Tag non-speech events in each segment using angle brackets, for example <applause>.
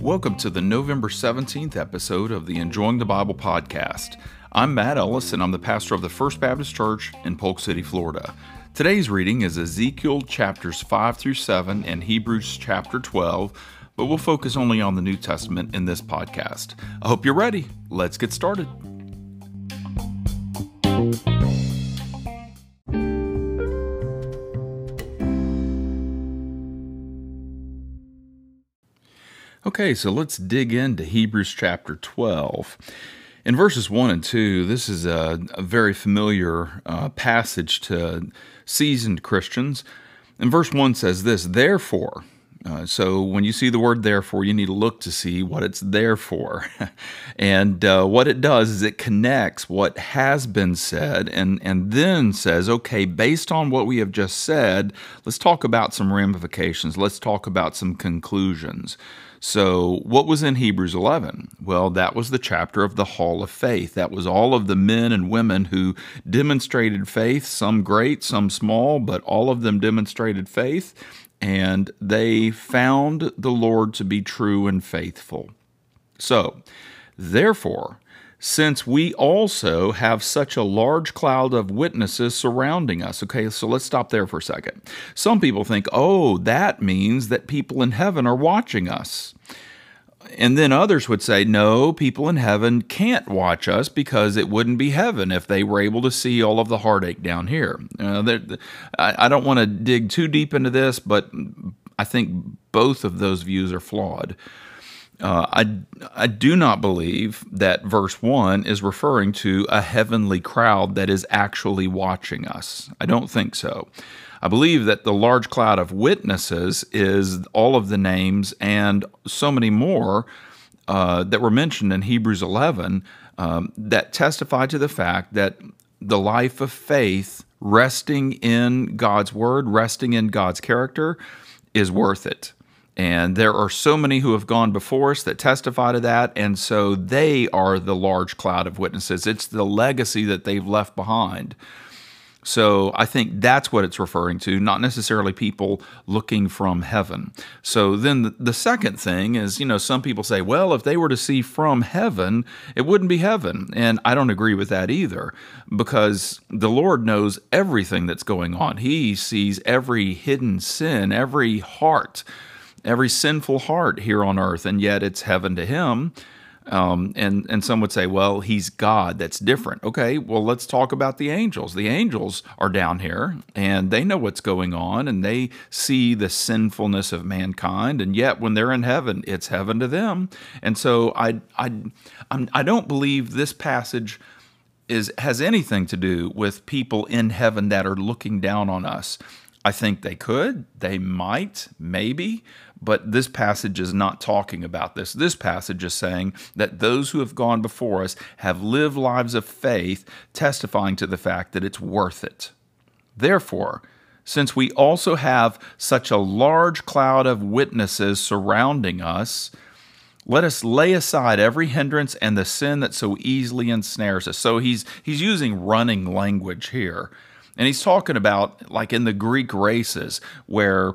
Welcome to the November 17th episode of the Enjoying the Bible podcast. I'm Matt Ellis, and I'm the pastor of the First Baptist Church in Polk City, Florida. Today's reading is Ezekiel chapters 5 through 7 and Hebrews chapter 12, but we'll focus only on the New Testament in this podcast. I hope you're ready. Let's get started. Okay, so let's dig into Hebrews chapter 12. In verses 1 and 2, this is a, a very familiar uh, passage to seasoned Christians. And verse 1 says this Therefore, uh, so when you see the word therefore, you need to look to see what it's there for. <laughs> and uh, what it does is it connects what has been said and, and then says, okay, based on what we have just said, let's talk about some ramifications. Let's talk about some conclusions. So, what was in Hebrews 11? Well, that was the chapter of the Hall of Faith. That was all of the men and women who demonstrated faith, some great, some small, but all of them demonstrated faith and they found the Lord to be true and faithful. So, therefore, since we also have such a large cloud of witnesses surrounding us. Okay, so let's stop there for a second. Some people think, oh, that means that people in heaven are watching us. And then others would say, no, people in heaven can't watch us because it wouldn't be heaven if they were able to see all of the heartache down here. Uh, I, I don't want to dig too deep into this, but I think both of those views are flawed. Uh, I, I do not believe that verse 1 is referring to a heavenly crowd that is actually watching us. I don't think so. I believe that the large cloud of witnesses is all of the names and so many more uh, that were mentioned in Hebrews 11 um, that testify to the fact that the life of faith, resting in God's word, resting in God's character, is worth it. And there are so many who have gone before us that testify to that. And so they are the large cloud of witnesses. It's the legacy that they've left behind. So I think that's what it's referring to, not necessarily people looking from heaven. So then the, second thing is, you know, some people say, well, if they were to see from heaven, it wouldn't be heaven. And I don't agree with that either, because the Lord knows everything that's going on. He sees every hidden sin, every heart, every sinful heart here on earth, and yet it's heaven to Him. Um, and and some would say, well, he's God. That's different. Okay, well, let's talk about the angels. The angels are down here, and they know what's going on, and they see the sinfulness of mankind. And yet, when they're in heaven, it's heaven to them. And so, I I I'm, I don't believe this passage is has anything to do with people in heaven that are looking down on us. I think they could, they might, maybe, but this passage is not talking about this. This passage is saying that those who have gone before us have lived lives of faith, testifying to the fact that it's worth it. Therefore, since we also have such a large cloud of witnesses surrounding us, let us lay aside every hindrance and the sin that so easily ensnares us. So he's he's using running language here. And he's talking about like in the Greek races where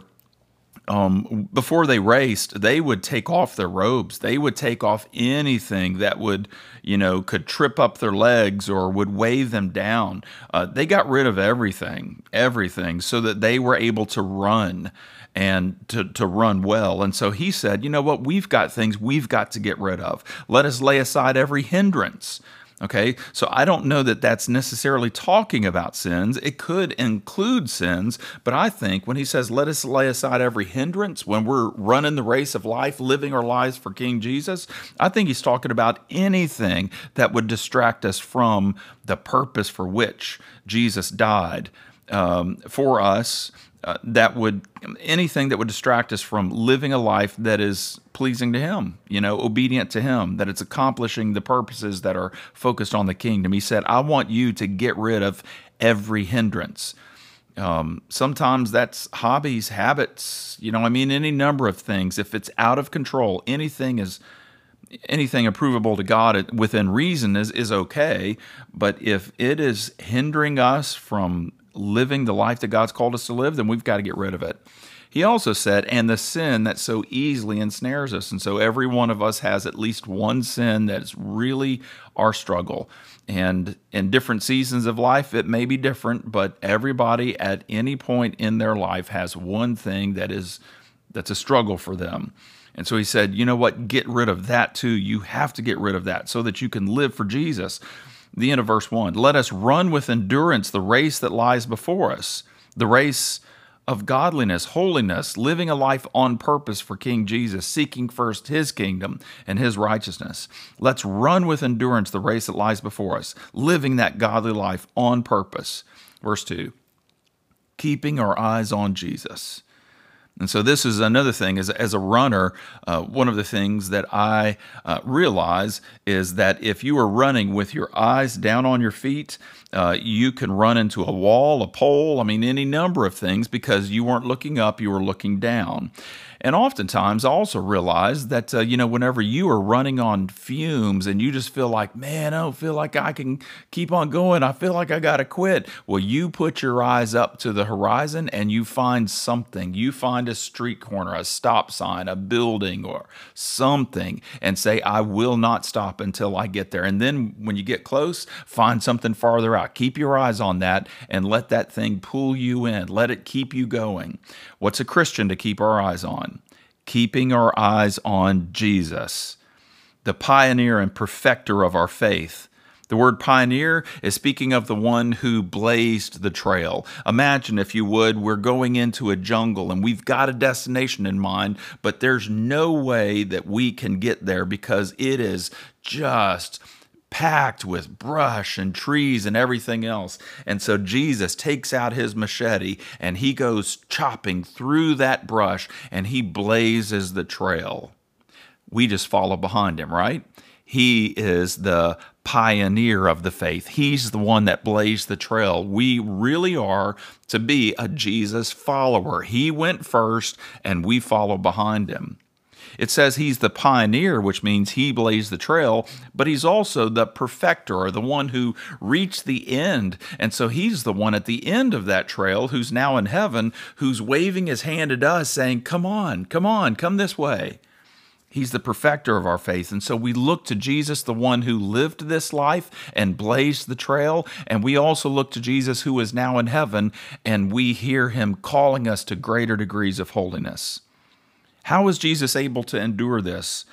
um, before they raced, they would take off their robes. They would take off anything that would, you know, could trip up their legs or would weigh them down. Uh, they got rid of everything, everything, so that they were able to run and to, to run well. And so he said, you know what? We've got things we've got to get rid of. Let us lay aside every hindrance. Okay, so I don't know that that's necessarily talking about sins. It could include sins, but I think when he says, let us lay aside every hindrance when we're running the race of life, living our lives for King Jesus, I think he's talking about anything that would distract us from the purpose for which Jesus died um, for us uh, that would anything that would distract us from living a life that is pleasing to him you know obedient to him that it's accomplishing the purposes that are focused on the kingdom. He said i want you to get rid of every hindrance. Um, sometimes that's hobbies habits you know i mean any number of things. If it's out of control anything is anything approvable to God within reason is, is okay. But if it is hindering us from living the life that God's called us to live, then we've got to get rid of it. He also said, and the sin that so easily ensnares us. And so every one of us has at least one sin that's really our struggle. And in different seasons of life, it may be different, but everybody at any point in their life has one thing that is that's a struggle for them. And so he said, you know what? Get rid of that too. You have to get rid of that so that you can live for Jesus. The end of verse 1 Let us run with endurance the race that lies before us, the race of godliness, holiness, living a life on purpose for King Jesus, seeking first his kingdom and his righteousness. Let's run with endurance the race that lies before us, living that godly life on purpose. Verse 2 keeping our eyes on Jesus. And so this is another thing. As, as a runner, uh, one of the things that I uh, realize is that if you are running with your eyes down on your feet, uh, you can run into a wall, a pole, I mean, any number of things because you weren't looking up, you were looking down. And oftentimes, I also realize that, uh, you know, whenever you are running on fumes and you just feel like, man, I don't feel like I can keep on going, I feel like I got to quit. Well, you put your eyes up to the horizon and you find something. You find a street corner, a stop sign, a building, or something, and say, I will not stop until I get there. And then when you get close, find something farther out. Keep your eyes on that and let that thing pull you in, let it keep you going. What's a Christian to keep our eyes on? keeping our eyes on Jesus, the pioneer and perfecter of our faith. The word pioneer is speaking of the one who blazed the trail. Imagine, if you would, we're going into a jungle and we've got a destination in mind, but there's no way that we can get there because it is just packed with brush and trees and everything else. And so Jesus takes out his machete and he goes chopping through that brush and he blazes the trail. We just follow behind him, right? He is the pioneer of the faith. He's the one that blazed the trail. We really are to be a Jesus follower. He went first and we follow behind him. It says he's the pioneer, which means he blazed the trail, but he's also the perfecter or the one who reached the end. And so he's the one at the end of that trail who's now in heaven, who's waving his hand at us saying, Come on, come on, come this way. He's the perfecter of our faith. And so we look to Jesus, the one who lived this life and blazed the trail. And we also look to Jesus, who is now in heaven, and we hear him calling us to greater degrees of holiness. How was Jesus able to endure this?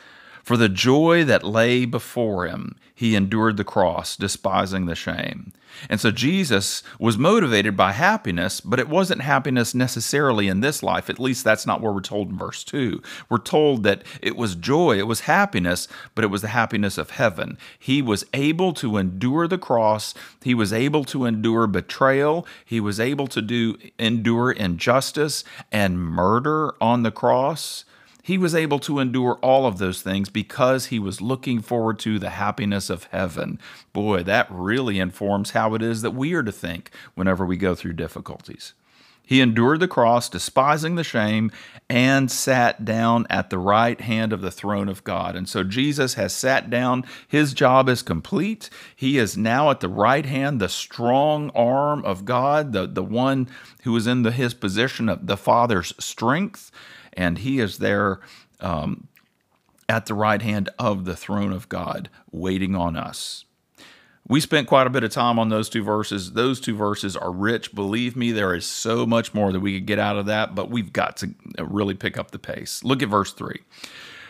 For the joy that lay before him, he endured the cross, despising the shame. And so Jesus was motivated by happiness, but it wasn't happiness necessarily in this life. At least that's not where we're told in verse 2. We're told that it was joy, it was happiness, but it was the happiness of heaven. He was able to endure the cross, he was able to endure betrayal, he was able to do endure injustice and murder on the cross. He was able to endure all of those things because he was looking forward to the happiness of heaven. Boy, that really informs how it is that we are to think whenever we go through difficulties. He endured the cross, despising the shame, and sat down at the right hand of the throne of God. And so Jesus has sat down. His job is complete. He is now at the right hand, the strong arm of God, the, the one who is in the, his position of the Father's strength and he is there um, at the right hand of the throne of God, waiting on us. We spent quite a bit of time on those two verses. Those two verses are rich. Believe me, there is so much more that we could get out of that, but we've got to really pick up the pace. Look at verse 3.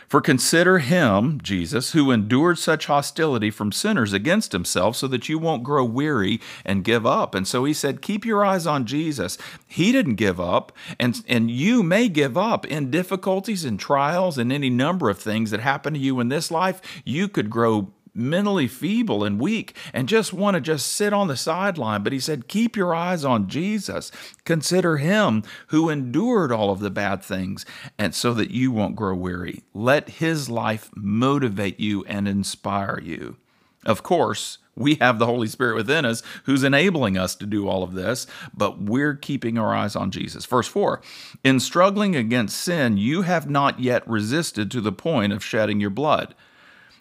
For consider him, Jesus, who endured such hostility from sinners against himself, so that you won't grow weary and give up. And so he said, Keep your eyes on Jesus. He didn't give up, and, and you may give up in difficulties and trials and any number of things that happen to you in this life. You could grow mentally feeble and weak and just want to just sit on the sideline. But he said, Keep your eyes on Jesus. Consider him who endured all of the bad things, and so that you won't grow weary. Let his life motivate you and inspire you. Of course, we have the Holy Spirit within us who's enabling us to do all of this, but we're keeping our eyes on Jesus. Verse 4 In struggling against sin, you have not yet resisted to the point of shedding your blood.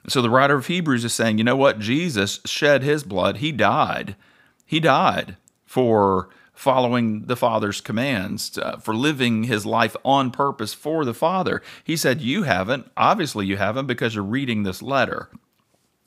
So the writer of Hebrews is saying, you know what? Jesus shed his blood. He died. He died for following the Father's commands, uh, for living his life on purpose for the Father. He said, You haven't. Obviously, you haven't because you're reading this letter.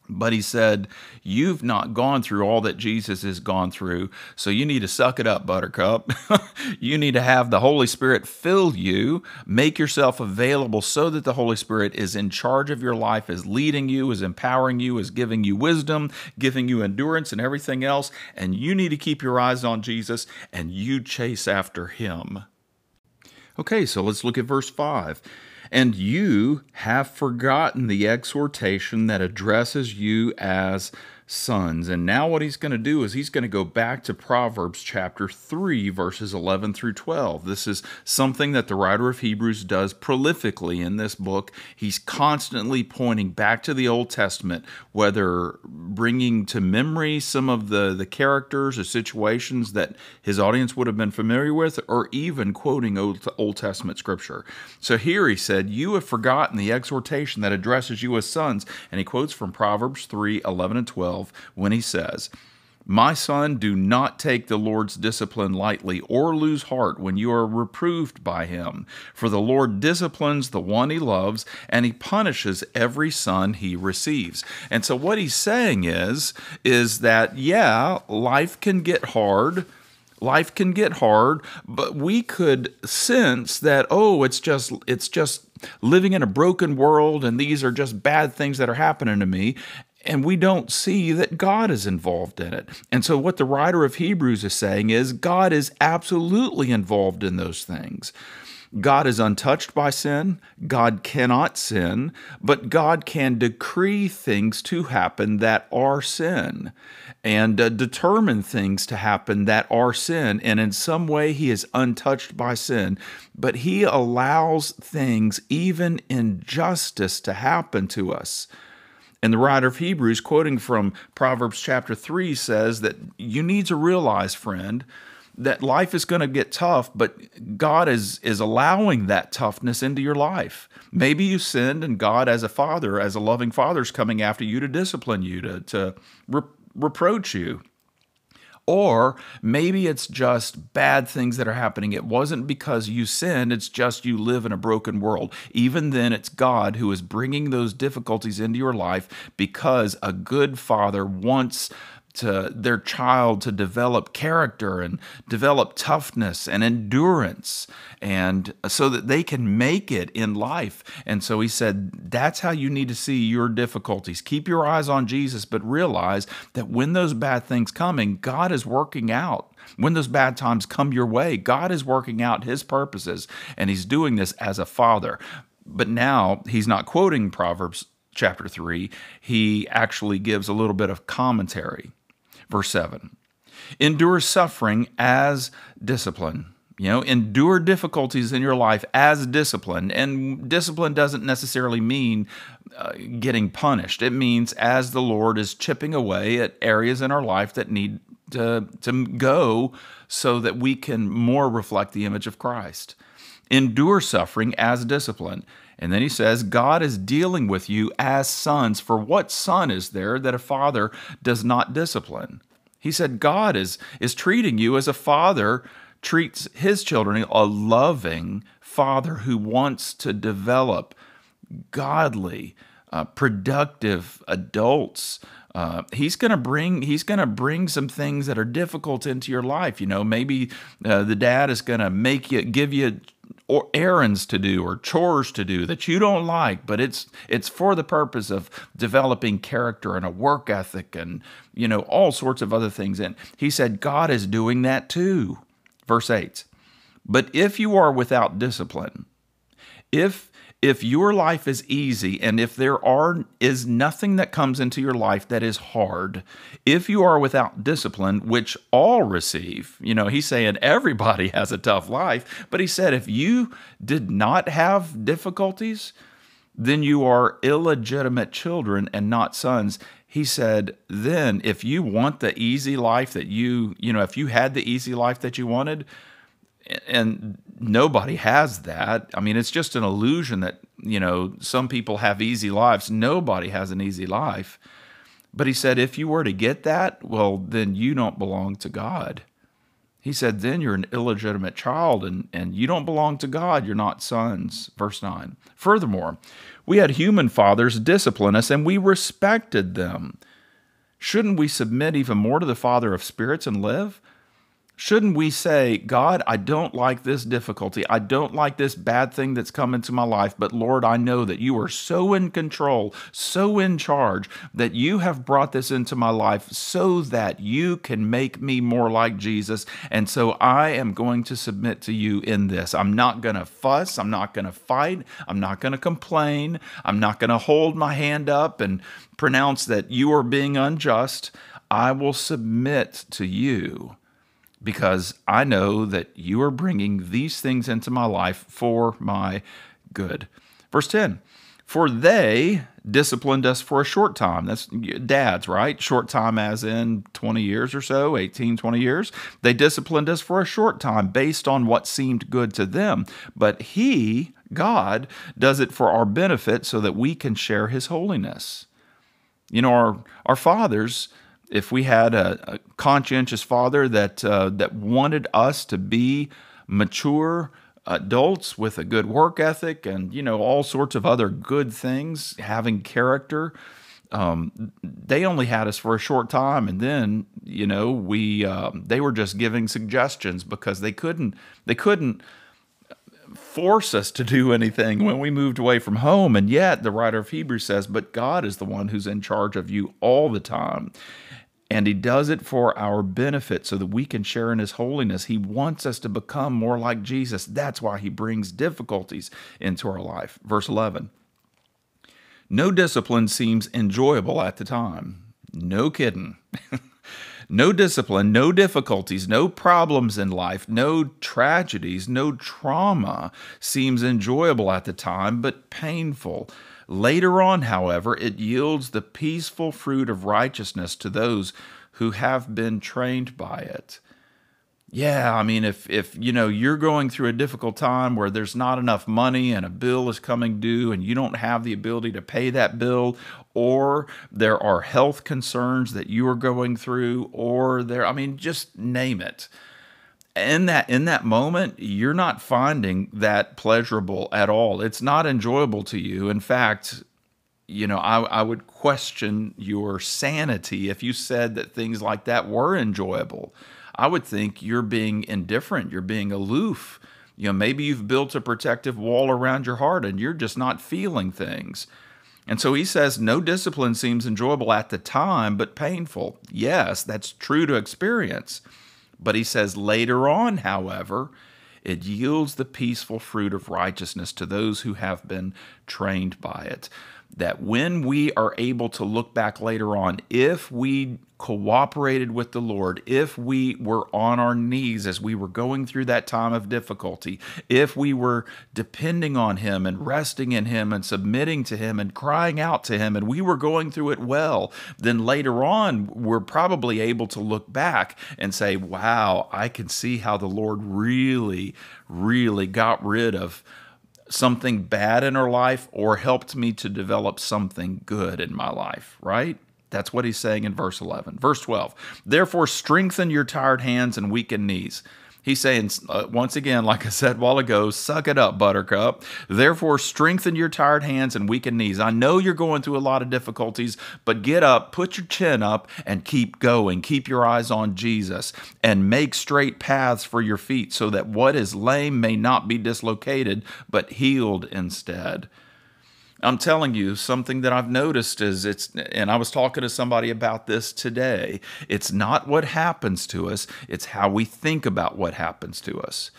But he said, You've not gone through all that Jesus has gone through, so you need to suck it up, Buttercup. <laughs> you need to have the Holy Spirit fill you, make yourself available so that the Holy Spirit is in charge of your life, is leading you, is empowering you, is giving you wisdom, giving you endurance, and everything else. And you need to keep your eyes on Jesus and you chase after him. Okay, so let's look at verse 5. And you have forgotten the exhortation that addresses you as sons. And now, what he's going to do is he's going to go back to Proverbs chapter 3, verses 11 through 12. This is something that the writer of Hebrews does prolifically in this book. He's constantly pointing back to the Old Testament, whether bringing to memory some of the, the characters or situations that his audience would have been familiar with, or even quoting Old, Old Testament scripture. So here he said, You have forgotten the exhortation that addresses you as sons. And he quotes from Proverbs 3, 11 and 12 12 when he says, my son, do not take the Lord's discipline lightly or lose heart when you are reproved by him. For the Lord disciplines the one he loves, and he punishes every son he receives. And so what he's saying is, is that, yeah, life can get hard life can get hard but we could sense that oh it's just it's just living in a broken world and these are just bad things that are happening to me and we don't see that God is involved in it. And so, what the writer of Hebrews is saying is God is absolutely involved in those things. God is untouched by sin. God cannot sin, but God can decree things to happen that are sin and uh, determine things to happen that are sin. And in some way, He is untouched by sin, but He allows things, even injustice, to happen to us. And the writer of Hebrews, quoting from Proverbs chapter 3, says that you need to realize, friend, that life is going to get tough, but God is, is allowing that toughness into your life. Maybe you sinned, and God, as a father, as a loving father, is coming after you to discipline you, to, to re- reproach you. Or maybe it's just bad things that are happening. It wasn't because you sinned, it's just you live in a broken world. Even then, it's God who is bringing those difficulties into your life because a good father wants to their child to develop character and develop toughness and endurance and so that they can make it in life. And so he said that's how you need to see your difficulties. Keep your eyes on Jesus but realize that when those bad things coming God is working out when those bad times come your way God is working out his purposes and he's doing this as a father. But now he's not quoting Proverbs chapter 3 he actually gives a little bit of commentary Verse 7 Endure suffering as discipline. You know, endure difficulties in your life as discipline. And discipline doesn't necessarily mean uh, getting punished, it means as the Lord is chipping away at areas in our life that need to, to go so that we can more reflect the image of Christ. Endure suffering as discipline. And then he says, God is dealing with you as sons. For what son is there that a father does not discipline? He said, God is, is treating you as a father treats his children, a loving father who wants to develop godly, uh, productive adults. Uh, he's to bring he's to bring some things that are difficult into your life. You know, maybe uh, the dad is to make you give you or errands to do or chores to do that you don't like but it's it's for the purpose of developing character and a work ethic and you know all sorts of other things. And he said God is doing that too. Verse 8 but if you are without discipline if if your life is easy and if there are is nothing that comes into your life that is hard if you are without discipline which all receive you know he's saying everybody <laughs> has a tough life but he said if you did not have difficulties then you are illegitimate children and not sons. He said then if you want the easy life that you you know if you had the easy life that you wanted and nobody has that. I mean, it's just an illusion that, you know, some people have easy lives. Nobody has an easy life. But he said, if you were to get that, well, then you don't belong to God. He said, Then you're an illegitimate child and, and you don't belong to God. You're not sons. Verse 9. Furthermore, we had human fathers discipline us and we respected them. Shouldn't we submit even more to the Father of spirits and live? Shouldn't we say, God, I don't like this difficulty. I don't like this bad thing that's come into my life, but Lord, I know that you are so in control, so in charge, that you have brought this into my life so that you can make me more like Jesus. And so I am going to submit to you in this. I'm not going to fuss. I'm not going to fight. I'm not going to complain. I'm not going to hold my hand up and pronounce that you are being unjust. I will submit to you because I know that you are bringing these things into my life for my good. Verse 10 For they disciplined us for a short time. That's dads, right? Short time, as in 20 years or so, 18, 20 years. They disciplined us for a short time based on what seemed good to them. But He, God, does it for our benefit so that we can share His holiness. You know, our, our fathers if we had a, a conscientious father that uh, that wanted us to be mature adults with a good work ethic and you know all sorts of other good things, having character. Um, they only had us for a short time, and then you know we uh, they were just giving suggestions because they couldn't they couldn't force us to do anything when we moved away from home. And yet, the writer of Hebrews says, But God is the one who's in charge of you all the time. And he does it for our benefit so that we can share in his holiness. He wants us to become more like Jesus. That's why he brings difficulties into our life. Verse 11 No discipline seems enjoyable at the time. No kidding. <laughs> no discipline, no difficulties, no problems in life, no tragedies, no trauma seems enjoyable at the time, but painful. Later on, however, it yields the peaceful fruit of righteousness to those who have been trained by it. Yeah, I mean if if you know you're going through a difficult time where there's not enough money and a bill is coming due and you don't have the ability to pay that bill or there are health concerns that you are going through or there I mean just name it in that in that moment you're not finding that pleasurable at all. It's not enjoyable to you. In fact you know I, I would question your sanity if you said that things like that were enjoyable. I would think you're being indifferent. You're being aloof. You know maybe you've built a protective wall around your heart and you're just not feeling things. And so he says no discipline seems enjoyable at the time but painful. Yes that's true to experience but he says later on, however, it yields the peaceful fruit of righteousness to those who have been trained by it. That when we are able to look back later on, if we cooperated with the Lord, if we were on our knees as we were going through that time of difficulty, if we were depending on Him and resting in Him and submitting to Him and crying out to Him, and we were going through it well, then later on, we're probably able to look back and say, wow, I can see how the Lord really, really got rid of something bad in her life or helped me to develop something good in my life, right? That's what he's saying in verse 11. Verse 12, therefore strengthen your tired hands and weakened knees. He's saying, uh, once again, like I said a while ago, suck it up, buttercup. Therefore, strengthen your tired hands and weakened knees. I know you're going through a lot of difficulties, but get up, put your chin up, and keep going. Keep your eyes on Jesus and make straight paths for your feet so that what is lame may not be dislocated, but healed instead. I'm telling you, something that I've noticed is it's, and I was talking to somebody about this today. It's not what happens to us, it's how we think about what happens to us.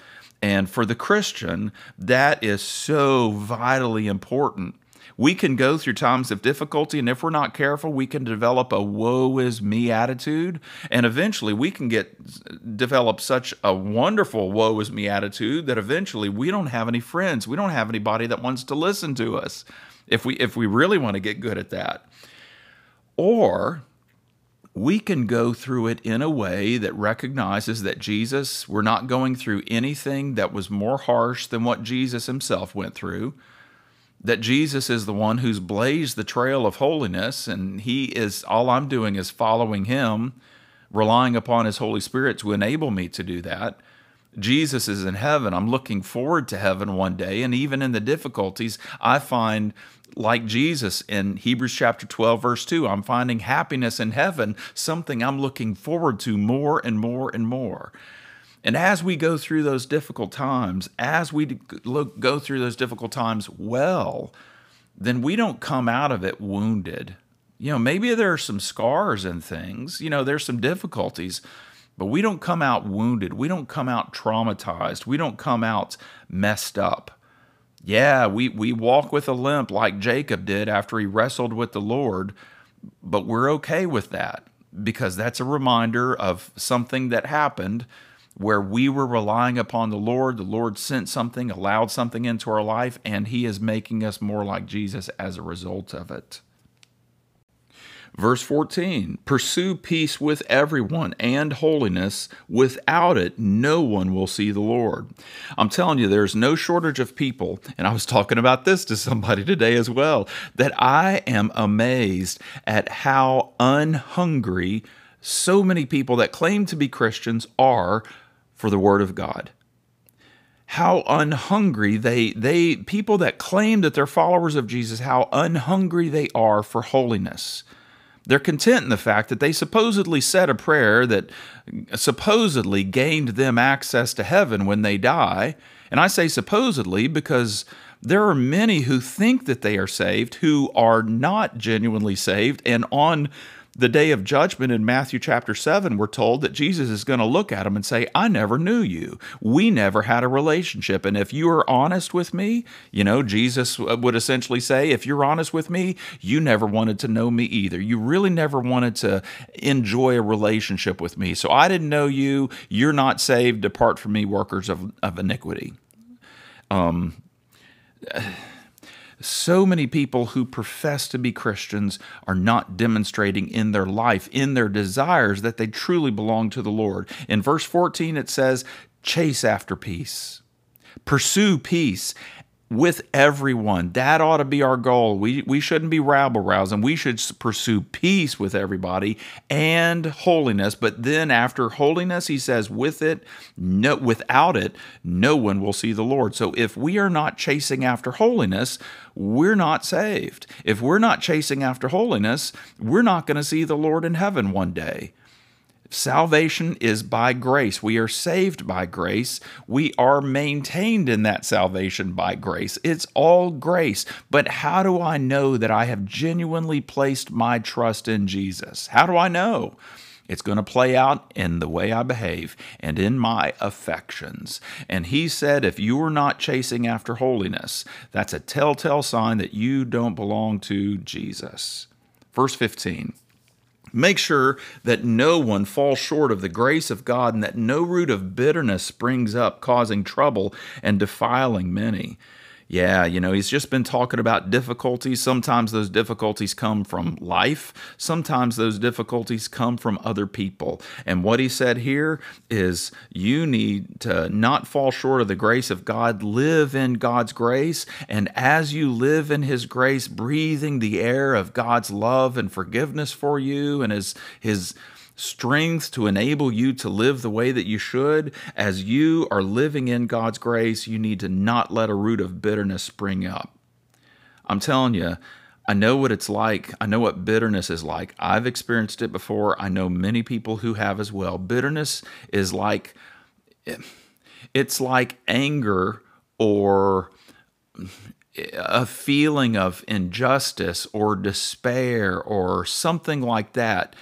And for the Christian, that is so vitally important. We can go through times of difficulty, and if we're not careful, we can develop a woe is me attitude. And eventually, we can get develop such a wonderful woe is me attitude that eventually we don't have any friends. We don't have anybody that wants to listen to us if we if we really want to get good at that. Or we can go through it in a way that recognizes that Jesus, we're not going through anything that was more harsh than what Jesus himself went through. That Jesus is the one who's blazed the trail of holiness, and he is all I'm doing is following him. relying upon His Holy Spirit to enable me to do that. Jesus is in heaven. I'm looking forward to heaven one day. And even in the difficulties, I find, like Jesus in Hebrews chapter 12, verse 2, I'm finding happiness in heaven, something I'm looking forward to more and more and more. And as we go through those difficult times, as we look, go through those difficult times well, then we don't come out of it wounded. You know, maybe there are some scars and things, you know, there's some difficulties, but we don't come out wounded. We don't come out traumatized. We don't come out messed up. Yeah, we, we walk with a limp like Jacob did after he wrestled with the Lord, but we're okay with that because that's a reminder of something that happened where we were relying upon the Lord. The Lord sent something, allowed something into our life, and He is making us more like Jesus as a result of it. Verse 14 Pursue peace with everyone and holiness. Without it, no one will see the Lord. I'm telling you, there's no shortage of people, and I was talking about this to somebody <laughs> today as well, that I am amazed at how unhungry so many people that claim to be Christians are for the Word of God. How unhungry they they people that claim that they're followers of Jesus, how unhungry they are for holiness. They're content in the fact that they supposedly said a prayer that supposedly gained them access to heaven when they die. And I say supposedly because there are many who think that they are saved who are not genuinely saved and on the day of judgment in Matthew chapter 7, we're told that Jesus is going to look at them and say, I never knew you. We never had a relationship. And if you are honest with me, you know, Jesus would essentially say, if you're honest with me, you never wanted to know me either. You really never wanted to enjoy a relationship with me. So I didn't know you. You're not saved. Depart from me, workers of, of iniquity. Um, so many people who profess to be Christians are not demonstrating in their life, in their desires, that they truly belong to the Lord. In verse 14, it says, Chase after peace, pursue peace with everyone. That ought to be our goal. We, we shouldn't be rabble rousing. We should pursue peace with everybody and holiness. But then after holiness, he says, with it, no, without it, no one will see the Lord. So if we are not chasing after holiness, we're not saved. If we're not chasing after holiness, we're not going to see the Lord in heaven one day. Salvation is by grace. We are saved by grace. We are maintained in that salvation by grace. It's all grace. But how do I know that I have genuinely placed my trust in Jesus? How do I know? It's going to play out in the way I behave and in my affections. And he said, if you are not chasing after holiness, that's a telltale sign that you don't belong to Jesus. Verse 15. Make sure that no one falls short of the grace of God and that no root of bitterness springs up, causing trouble and defiling many. Yeah, you know, he's just been talking about difficulties. Sometimes those difficulties come from life, sometimes those difficulties come from other people. And what he said here is you need to not fall short of the grace of God, live in God's grace. And as you live in his grace, breathing the air of God's love and forgiveness for you and his, his, strength to enable you to live the way that you should. As you are living in God's grace, you need to not let a root of bitterness spring up. I'm telling you, I know what it's like. I know what bitterness is like. I've experienced it before. I know many people who have as well. Bitterness is like it's like anger or a feeling of injustice or despair or something like that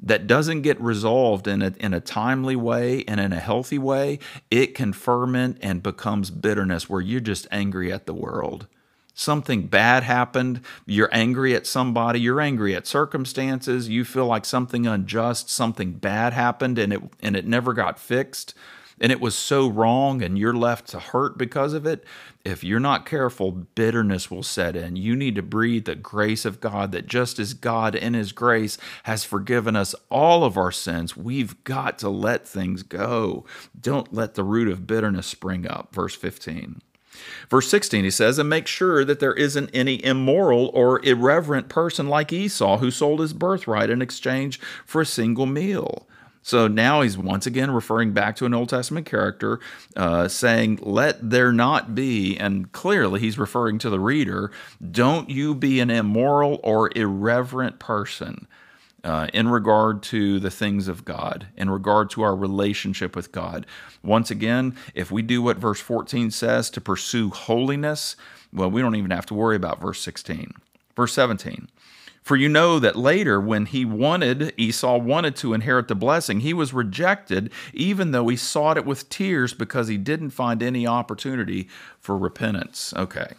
that doesn't get resolved in a, in a timely way and in a healthy way, it can ferment and becomes bitterness where you're just angry at the world. Something bad happened, you're angry at somebody, you're angry at circumstances, you feel like something unjust, something bad happened and it and it never got fixed and it was so wrong and you're left to hurt because of it, if you're not careful, bitterness will set in. You need to breathe the grace of God that just as God in His grace has forgiven us all of our sins, we've got to let things go. Don't let the root of bitterness spring up. Verse 15. Verse 16, he says, And make sure that there isn't any immoral or irreverent person like Esau who sold his birthright in exchange for a single meal. So now he's once again referring back to an Old Testament character, uh, saying, Let there not be, and clearly he's referring to the reader, don't you be an immoral or irreverent person. Uh, in regard to the things of God, in regard to our relationship with God. Once again, if we do what verse 14 says to pursue holiness, well, we don't even have to worry about verse 16. Verse 17 for you know that later, when he wanted, Esau wanted to inherit the blessing, he was rejected, even though he sought it with tears because he didn't find any opportunity for repentance. Okay.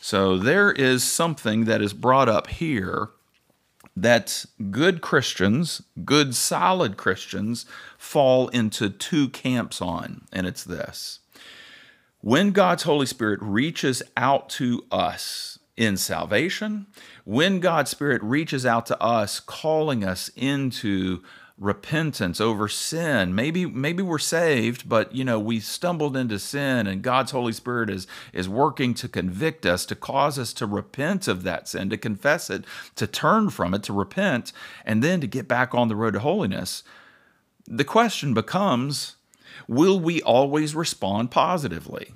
So there is something that is brought up here that good Christians, good solid Christians, fall into two camps on, and it's this. When God's Holy Spirit reaches out to us, in salvation, when God's Spirit reaches out to us, calling us into repentance over sin maybe maybe we're saved but you know we stumbled into sin and God's holy spirit is is working to convict us to cause us to repent of that sin to confess it to turn from it to repent and then to get back on the road to holiness. The question becomes will we always respond positively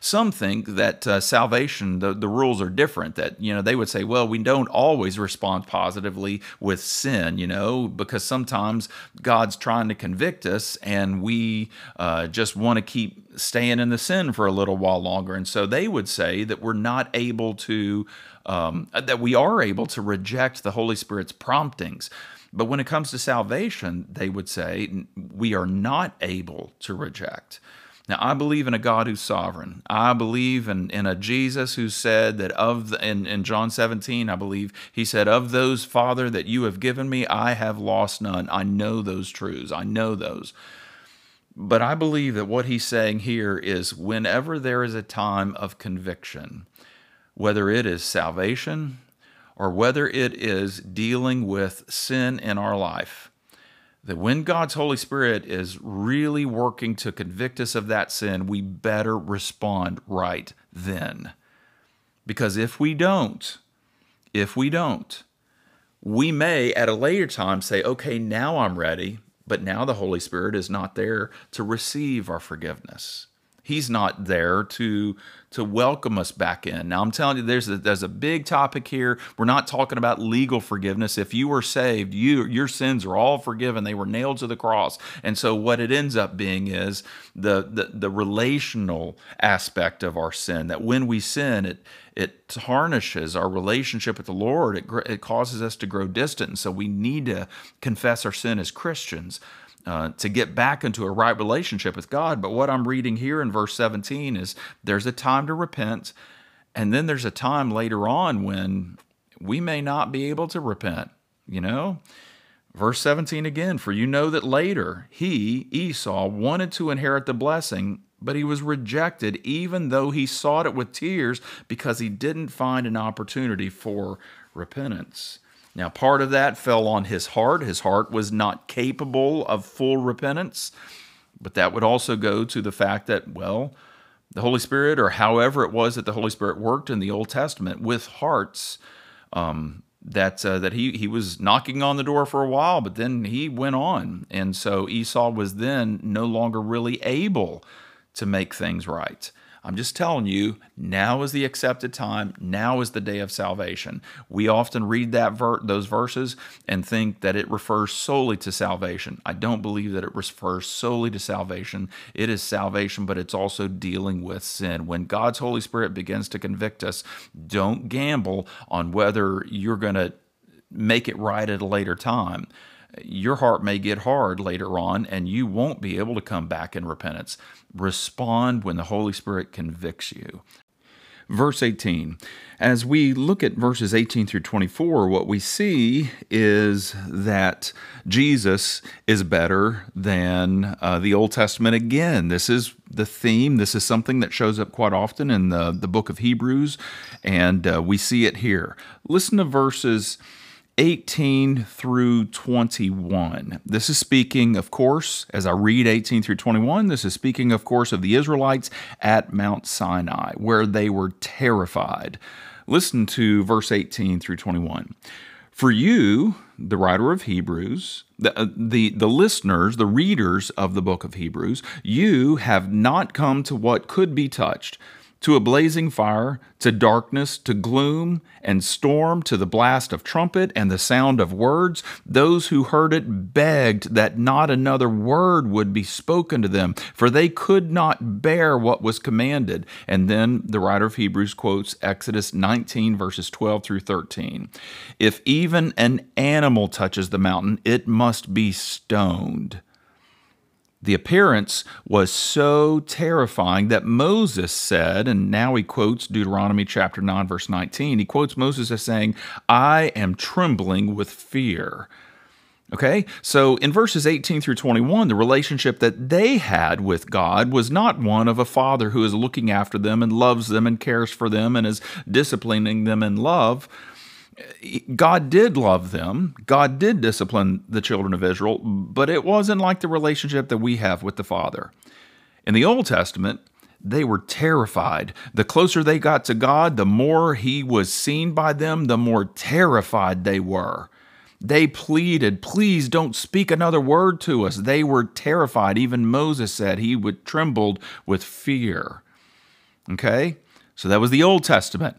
some think that uh, salvation, the, the rules are different, that, you know, they would say, well, we don't always respond positively with sin, you know, because sometimes God's trying to convict us and we uh, just want to keep staying in the sin for a little while longer. And so they would say that we're not able to, um, that we are able to reject the Holy Spirit's promptings. But when it comes to salvation, they would say we are not able to reject. Now, I believe in a God who's sovereign. I believe in, in a Jesus who said that of the, in, in John 17, I believe he said, Of those, Father, that you have given me, I have lost none. I know those truths. I know those. But I believe that what he's saying here is whenever there is a time of conviction, whether it is salvation or whether it is dealing with sin in our life, that when God's Holy Spirit is really working to convict us of that sin, we better respond right then. Because if we don't, if we don't, we may at a later time say, okay, now I'm ready, but now the Holy Spirit is not there to receive our forgiveness. He's not there to to welcome us back in. Now I'm telling you, there's a, there's a big topic here. We're not talking about legal forgiveness. If you were saved, you your sins are all forgiven. They were nailed to the cross. And so what it ends up being is the the, the relational aspect of our sin. That when we sin, it it tarnishes our relationship with the Lord. It, it causes us to grow distant. And so we need to confess our sin as Christians. Uh, to get back into a right relationship with God. But what I'm reading here in verse 17 is there's a time to repent, and then there's a time later on when we may not be able to repent, you know? Verse 17 again, for you know that later he, Esau, wanted to inherit the blessing, but he was rejected, even though he sought it with tears because he didn't find an opportunity for repentance. Now, part of that fell on his heart. His heart was not capable of full repentance, but that would also go to the fact that, well, the Holy Spirit, or however it was that the Holy Spirit worked in the Old Testament with hearts, um, that uh, that he he was knocking on the door for a while, but then he went on, and so Esau was then no longer really able to make things right. I'm just telling you, now is the accepted time. Now is the day of salvation. We often read that ver- those verses and think that it refers solely to salvation. I don't believe that it refers solely to salvation. It is salvation, but it's also dealing with sin. When God's Holy Spirit begins to convict us, don't gamble on whether you're going to make it right at a later time your heart may get hard later on and you won't be able to come back in repentance. Respond when the Holy Spirit convicts you. Verse 18. As we look at verses 18 through 24, what we see is that Jesus is better than uh, the Old Testament again. This is the theme. This is something that shows up quite often in the, the book of Hebrews, and uh, we see it here. Listen to verses 18 through 21. This is speaking, of course, as I read 18 through 21, this is speaking, of course, of the Israelites at Mount Sinai, where they were terrified. Listen to verse 18 through 21. For you, the writer of Hebrews, the, uh, the, the listeners, the readers of the book of Hebrews, you have not come to what could be touched to a blazing fire, to darkness, to gloom and storm, to the blast of trumpet and the sound of words. Those who heard it begged that not another word would be spoken to them, for they could not bear what was commanded. And then the writer of Hebrews quotes Exodus 19, verses 12 through 13. If even an animal touches the mountain, it must be stoned. The appearance was so terrifying that Moses said, and now he quotes Deuteronomy chapter 9, verse 19. He quotes Moses as saying, I am trembling with fear. Okay, so in verses 18 through 21, the relationship that they had with God was not one of a father who is looking after them and loves them and cares for them and is disciplining them in love. God did love them. God did discipline the children of Israel, but it wasn't like the relationship that we have with the Father. In the Old Testament, they were terrified. The closer they got to God, the more He was seen by them, the more terrified they were. They pleaded, Please don't speak another word to us. They were terrified. Even Moses said he would trembled with fear. Okay? So that was the Old Testament.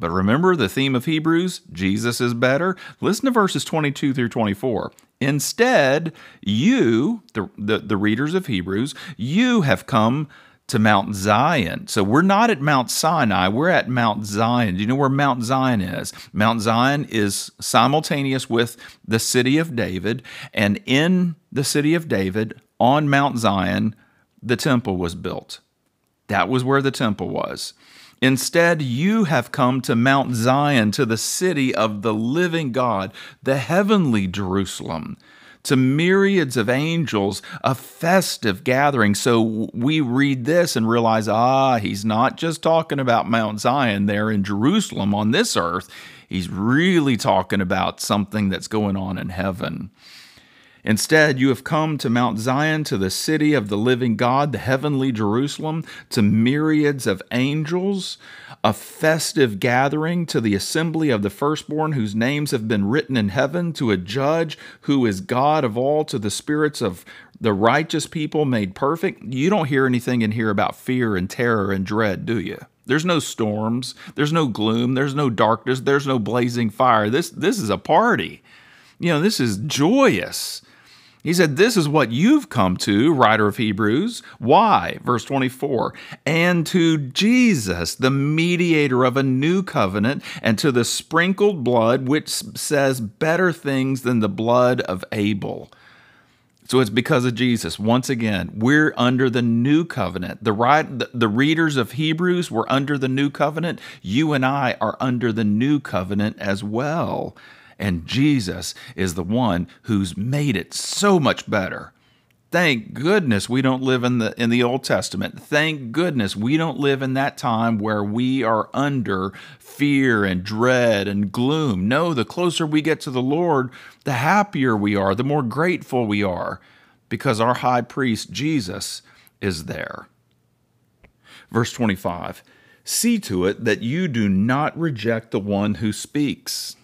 But remember the theme of Hebrews Jesus is better? Listen to verses 22 through 24. Instead, you, the, the, the, readers of Hebrews, you have come to Mount Zion. So we're not at Mount Sinai, we're at Mount Zion. Do you know where Mount Zion is? Mount Zion is simultaneous with the city of David, and in the city of David, on Mount Zion, the temple was built. That was where the temple was. Instead, you have come to Mount Zion, to the city of the living God, the heavenly Jerusalem, to myriads of angels, a festive gathering. So we read this and realize, ah, he's not just talking about Mount Zion there in Jerusalem on this earth. He's really talking about something that's going on in heaven. Instead, you have come to Mount Zion, to the city of the living God, the heavenly Jerusalem, to myriads of angels, a festive gathering, to the assembly of the firstborn whose names have been written in heaven, to a judge who is God of all, to the spirits of the righteous people made perfect. You don't hear anything in here about fear and terror and dread, do you? There's no storms, there's no gloom, there's no darkness, there's no blazing fire. This this is a party. You know, this is joyous. He said, This is what you've come to, writer of Hebrews. Why? Verse 24, and to Jesus, the mediator of a new covenant, and to the sprinkled blood, which says better things than the blood of Abel. So it's because of Jesus. Once again, we're under the new covenant. The right the readers of Hebrews were under the new covenant. You and I are under the new covenant as well. And Jesus is the one who's made it so much better. Thank goodness we don't live in the in the Old Testament. Thank goodness we don't live in that time where we are under fear and dread and gloom. No, the closer we get to the Lord, the happier we are, the more grateful we are because our high priest Jesus is there. Verse 25. See to it that you do not reject the one who speaks.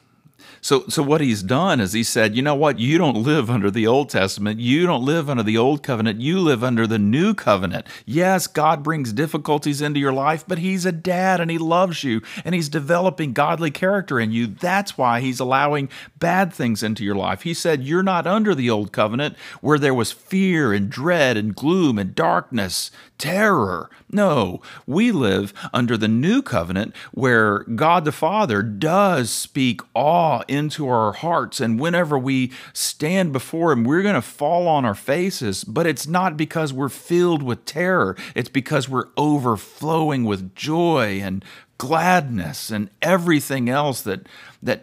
So, so what he's done is he said, you know what? You don't live under the Old Testament. You don't live under the Old Covenant. You live under the New Covenant. Yes, God brings difficulties into your life, but He's a dad and He loves you and He's developing godly character in you. That's why He's allowing bad things into your life. He said, You're not under the Old Covenant where there was fear and dread and gloom and darkness, terror. No, we live under the New Covenant where God the Father does speak awe into our hearts. And whenever we stand before Him, we're going to fall on our faces. But it's not because we're filled with terror, it's because we're overflowing with joy and gladness and everything else that, that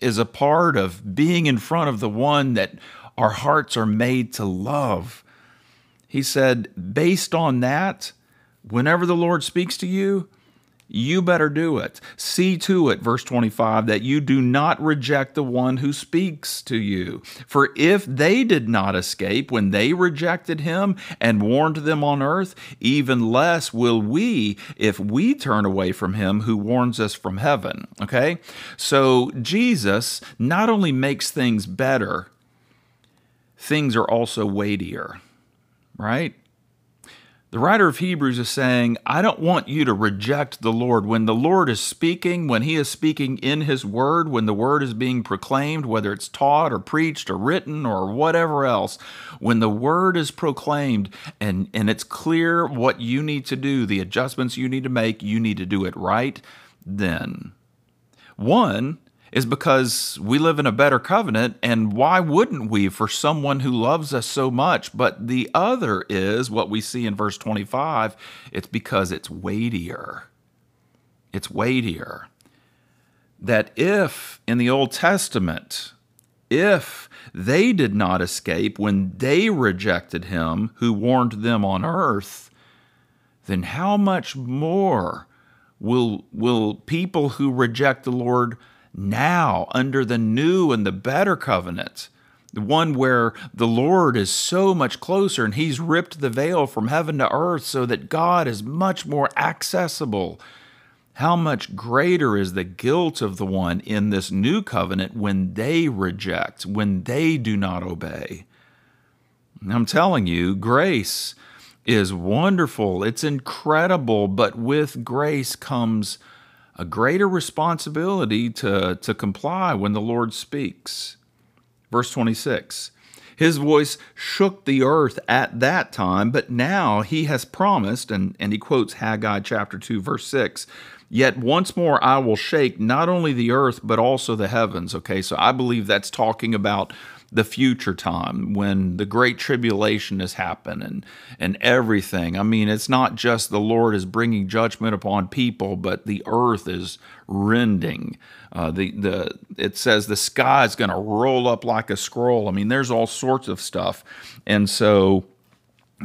is a part of being in front of the one that our hearts are made to love. He said, based on that, whenever the Lord speaks to you, you better do it. See to it, verse 25, that you do not reject the one who speaks to you. For if they did not escape when they rejected him and warned them on earth, even less will we if we turn away from him who warns us from heaven. Okay? So Jesus not only makes things better, things are also weightier, right? The writer of Hebrews is saying, I don't want you to reject the Lord. When the Lord is speaking, when He is speaking in His Word, when the Word is being proclaimed, whether it's taught or preached or written or whatever else, when the Word is proclaimed and, and it's clear what you need to do, the adjustments you need to make, you need to do it right then. One, is because we live in a better covenant, and why wouldn't we for someone who loves us so much? But the other is what we see in verse 25 it's because it's weightier. It's weightier. That if in the Old Testament, if they did not escape when they rejected him who warned them on earth, then how much more will, will people who reject the Lord? Now under the new and the better covenant, the one where the Lord is so much closer and He's ripped the veil from heaven to earth so that God is much more accessible. How much greater is the guilt of the one in this new covenant when they reject, when they do not obey? I'm telling you, grace is wonderful. It's incredible, but with grace comes a greater responsibility to, to comply when the Lord speaks. Verse 26 His voice shook the earth at that time, but now he has promised, and, and he quotes Haggai chapter 2, verse 6. Yet once more I will shake not only the earth, but also the heavens. Okay, so I believe that's talking about the future time when the great tribulation has happened and, and everything. I mean, it's not just the Lord is bringing judgment upon people, but the earth is rending. Uh, the the it says the sky is going to roll up like a scroll. I mean, there's all sorts of stuff, and so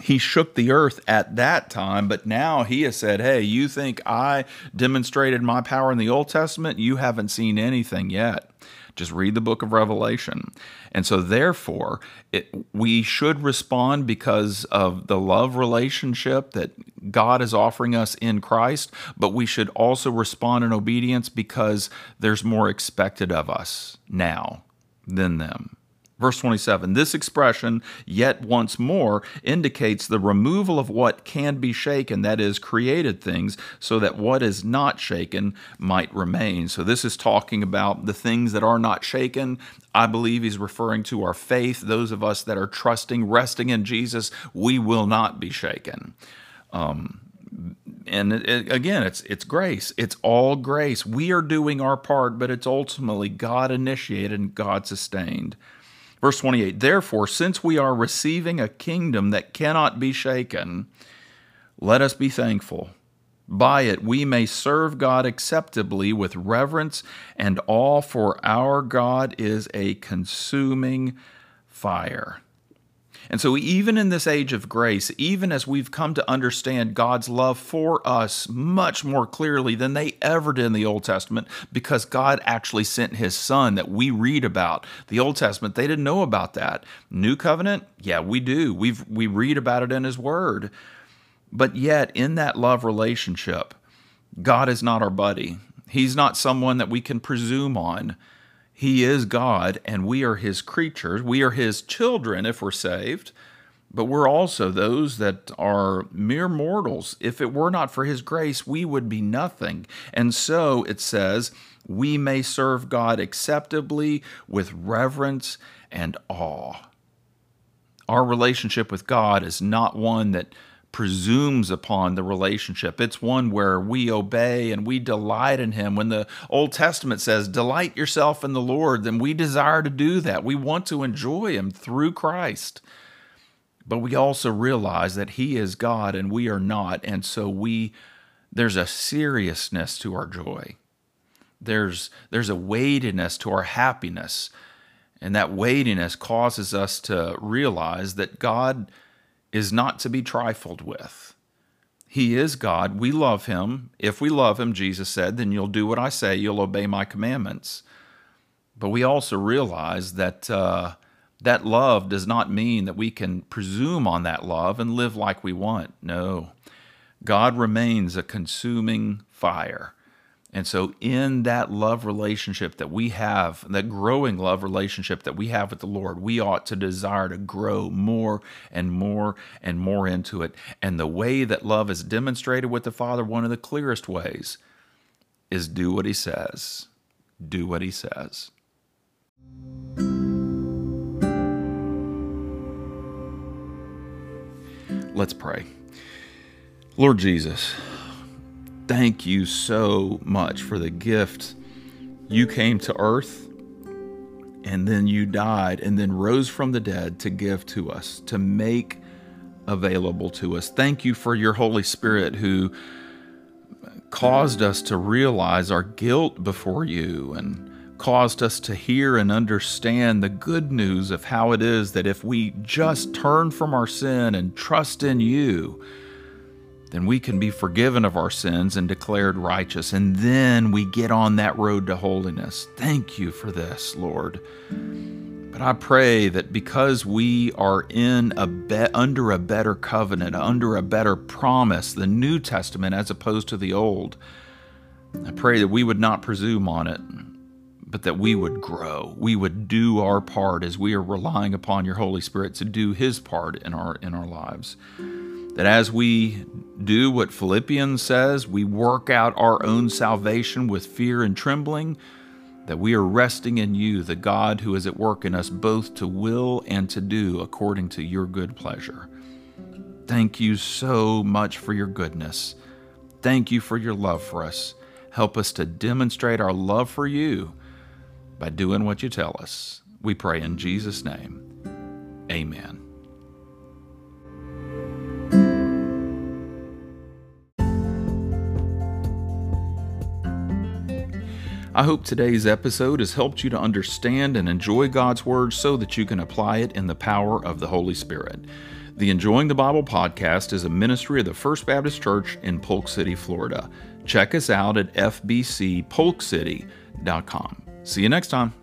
he shook the earth at that time, but now he has said, Hey, you think I demonstrated my power in the Old Testament? You haven't seen anything yet. Just read the book of Revelation. And so, therefore, it, we should respond because of the love relationship that God is offering us in Christ, but we should also respond in obedience because there's more expected of us now than them. Verse 27 This expression, yet once more, indicates the removal of what can be shaken, that is, created things, so that what is not shaken might remain. So, this is talking about the things that are not shaken. I believe he's referring to our faith. Those of us that are trusting, resting in Jesus, we will not be shaken. Um, and it, it, again, it's it's grace. It's all grace. We are doing our part, but it's ultimately God initiated and God sustained. Verse 28 Therefore, since we are receiving a kingdom that cannot be shaken, let us be thankful. By it we may serve God acceptably with reverence and awe, for our God is a consuming fire. And so, even in this age of grace, even as we've come to understand God's love for us much more clearly than they ever did in the Old Testament, because God actually sent his son that we read about. The Old Testament, they didn't know about that. New covenant, yeah, we do. We've, we read about it in his word. But yet, in that love relationship, God is not our buddy. He's not someone that we can presume on. He is God, and we are His creatures. We are His children if we're saved, but we're also those that are mere mortals. If it were not for His grace, we would be nothing. And so it says, we may serve God acceptably with reverence and awe. Our relationship with God is not one that presumes upon the relationship. It's one where we obey and we delight in Him. When the Old Testament says, delight yourself in the Lord, then we desire to do that. We want to enjoy Him through Christ. But we also realize that He is God and we are not. And so we there's a seriousness to our joy. There's there's a weightiness to our happiness. And that weightiness causes us to realize that God is not to be trifled with. He is God. We love him. If we love him, Jesus said, then you'll do what I say, you'll obey my commandments. But we also realize that uh, that love does not mean that we can presume on that love and live like we want. No. God remains a consuming fire. And so, in that love relationship that we have, that growing love relationship that we have with the Lord, we ought to desire to grow more and more and more into it. And the way that love is demonstrated with the Father, one of the clearest ways, is do what He says. Do what He says. Let's pray. Lord Jesus, thank you so much for the gift. You came to earth and then you died and then rose from the dead to give to us, to make available to us. Thank you for your Holy Spirit who caused us to realize our guilt before you and caused us to hear and understand the good news of how it is that if we just turn from our sin and trust in you, then we can be forgiven of our sins and declared righteous. And then we get on that road to holiness. Thank you for this, Lord. But I pray that because we are in a be- under a better covenant, under a better promise, the New Testament as opposed to the Old, I pray that we would not presume on it, but that we would grow. We would do our part as we are relying upon your Holy Spirit to do his part in our in our lives. That as we do what Philippians says, we work out our own salvation with fear and trembling, that we are resting in you, the God who is at work in us both to will and to do according to your good pleasure. Thank you so much for your goodness. Thank you for your love for us. Help us to demonstrate our love for you by doing what you tell us. We pray in Jesus' name. Amen. I hope today's episode has helped you to understand and enjoy God's Word so that you can apply it in the power of the Holy Spirit. The Enjoying the Bible podcast is a ministry of the First Baptist Church in Polk City, Florida. Check us out at fbcpolkcity.com. See you next time.